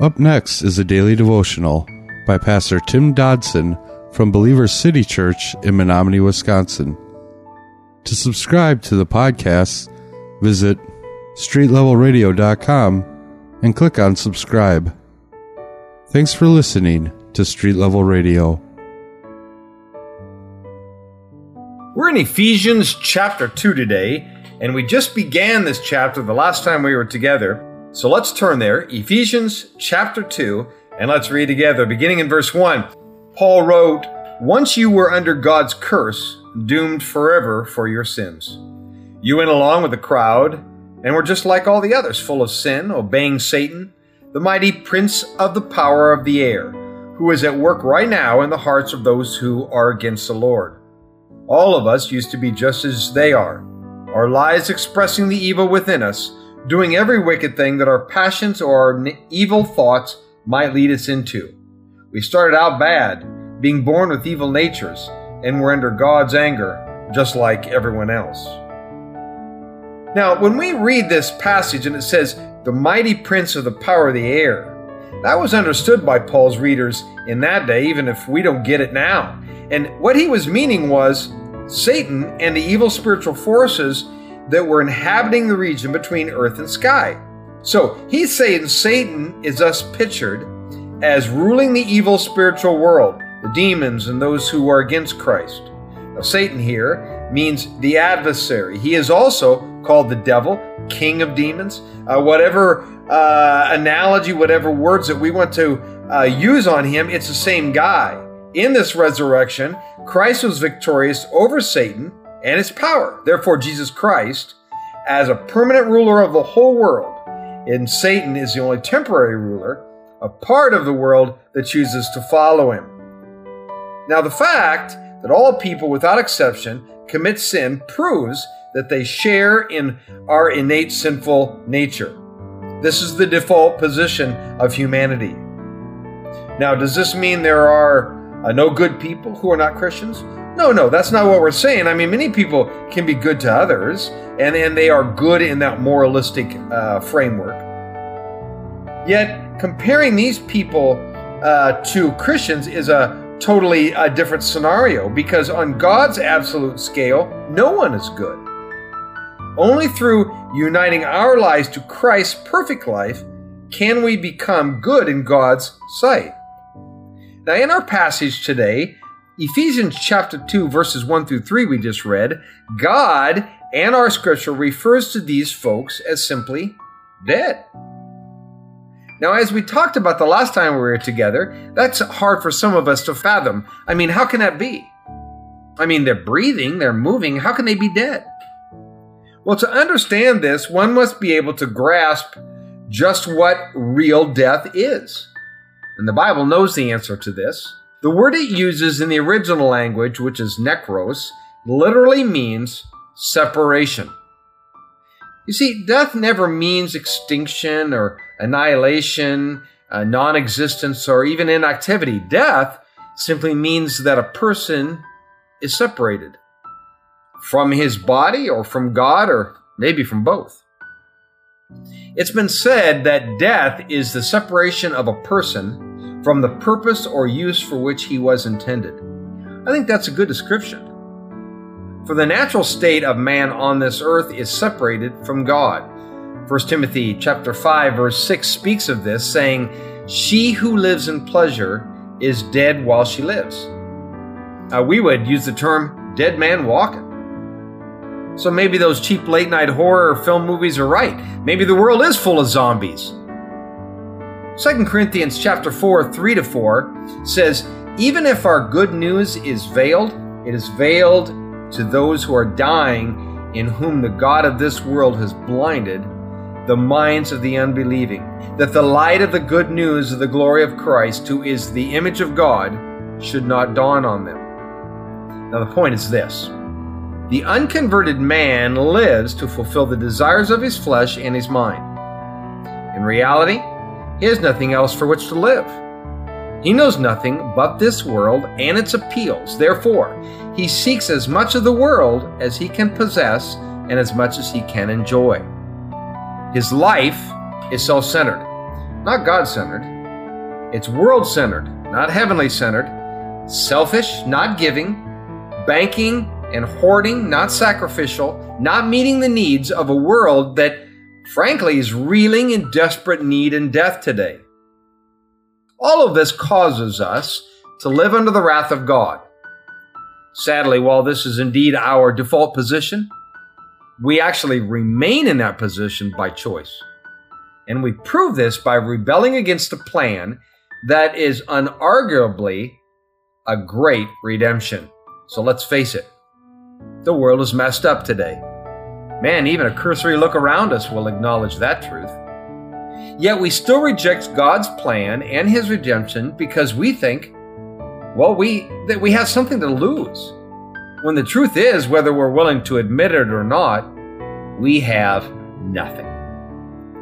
Up next is a daily devotional by Pastor Tim Dodson from Believer City Church in Menomonie, Wisconsin. To subscribe to the podcast, visit streetlevelradio.com and click on subscribe. Thanks for listening to Street Level Radio. We're in Ephesians chapter 2 today, and we just began this chapter the last time we were together. So let's turn there, Ephesians chapter 2, and let's read together. Beginning in verse 1, Paul wrote, Once you were under God's curse, doomed forever for your sins. You went along with the crowd and were just like all the others, full of sin, obeying Satan, the mighty prince of the power of the air, who is at work right now in the hearts of those who are against the Lord. All of us used to be just as they are, our lives expressing the evil within us doing every wicked thing that our passions or our evil thoughts might lead us into. We started out bad, being born with evil natures, and were under God's anger, just like everyone else. Now, when we read this passage and it says, the mighty prince of the power of the air, that was understood by Paul's readers in that day, even if we don't get it now. And what he was meaning was Satan and the evil spiritual forces that were inhabiting the region between earth and sky. So he's saying Satan is us pictured as ruling the evil spiritual world, the demons and those who are against Christ. Now, Satan here means the adversary. He is also called the devil, king of demons. Uh, whatever uh, analogy, whatever words that we want to uh, use on him, it's the same guy. In this resurrection, Christ was victorious over Satan and its power. Therefore, Jesus Christ, as a permanent ruler of the whole world, and Satan is the only temporary ruler, a part of the world that chooses to follow him. Now, the fact that all people, without exception, commit sin proves that they share in our innate sinful nature. This is the default position of humanity. Now, does this mean there are uh, no good people who are not Christians? No, no, that's not what we're saying. I mean, many people can be good to others, and, and they are good in that moralistic uh, framework. Yet, comparing these people uh, to Christians is a totally a different scenario because, on God's absolute scale, no one is good. Only through uniting our lives to Christ's perfect life can we become good in God's sight. Now, in our passage today, Ephesians chapter 2, verses 1 through 3, we just read, God and our scripture refers to these folks as simply dead. Now, as we talked about the last time we were together, that's hard for some of us to fathom. I mean, how can that be? I mean, they're breathing, they're moving. How can they be dead? Well, to understand this, one must be able to grasp just what real death is. And the Bible knows the answer to this. The word it uses in the original language, which is nekros, literally means separation. You see, death never means extinction or annihilation, uh, non existence, or even inactivity. Death simply means that a person is separated from his body or from God or maybe from both. It's been said that death is the separation of a person from the purpose or use for which he was intended. I think that's a good description. For the natural state of man on this earth is separated from God. 1 Timothy chapter 5 verse 6 speaks of this saying, "She who lives in pleasure is dead while she lives." We would use the term dead man walking. So maybe those cheap late night horror film movies are right. Maybe the world is full of zombies. 2 Corinthians chapter 4, 3 to 4 says, Even if our good news is veiled, it is veiled to those who are dying, in whom the God of this world has blinded the minds of the unbelieving, that the light of the good news of the glory of Christ, who is the image of God, should not dawn on them. Now, the point is this the unconverted man lives to fulfill the desires of his flesh and his mind. In reality, he has nothing else for which to live. He knows nothing but this world and its appeals. Therefore, he seeks as much of the world as he can possess and as much as he can enjoy. His life is self centered. not God centered. It's world centered, not heavenly centered. Selfish, not giving. Banking and hoarding, not sacrificial. Not meeting the needs of a world that, frankly, is reeling in desperate need and death today. All of this causes us to live under the wrath of God. Sadly, while this is indeed our default position, we actually remain in that position by choice. And we prove this by rebelling against a plan that is unarguably a great redemption. So let's face it, the world is messed up today. Man, even a cursory look around us will acknowledge that truth. Yet we still reject God's plan and his redemption because we think well, we that we have something to lose. When the truth is, whether we're willing to admit it or not, we have nothing.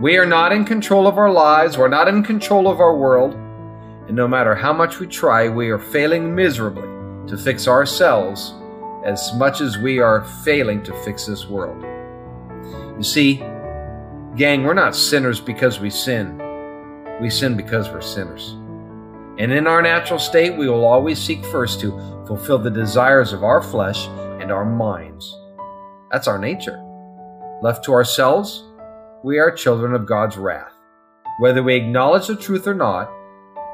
We are not in control of our lives, we're not in control of our world, and no matter how much we try, we are failing miserably to fix ourselves as much as we are failing to fix this world. You see, gang, we're not sinners because we sin. We sin because we're sinners. And in our natural state, we will always seek first to fulfill the desires of our flesh and our minds. That's our nature. Left to ourselves, we are children of God's wrath. Whether we acknowledge the truth or not,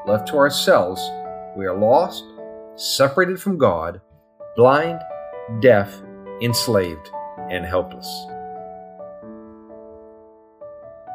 left to ourselves, we are lost, separated from God, blind, deaf, enslaved, and helpless.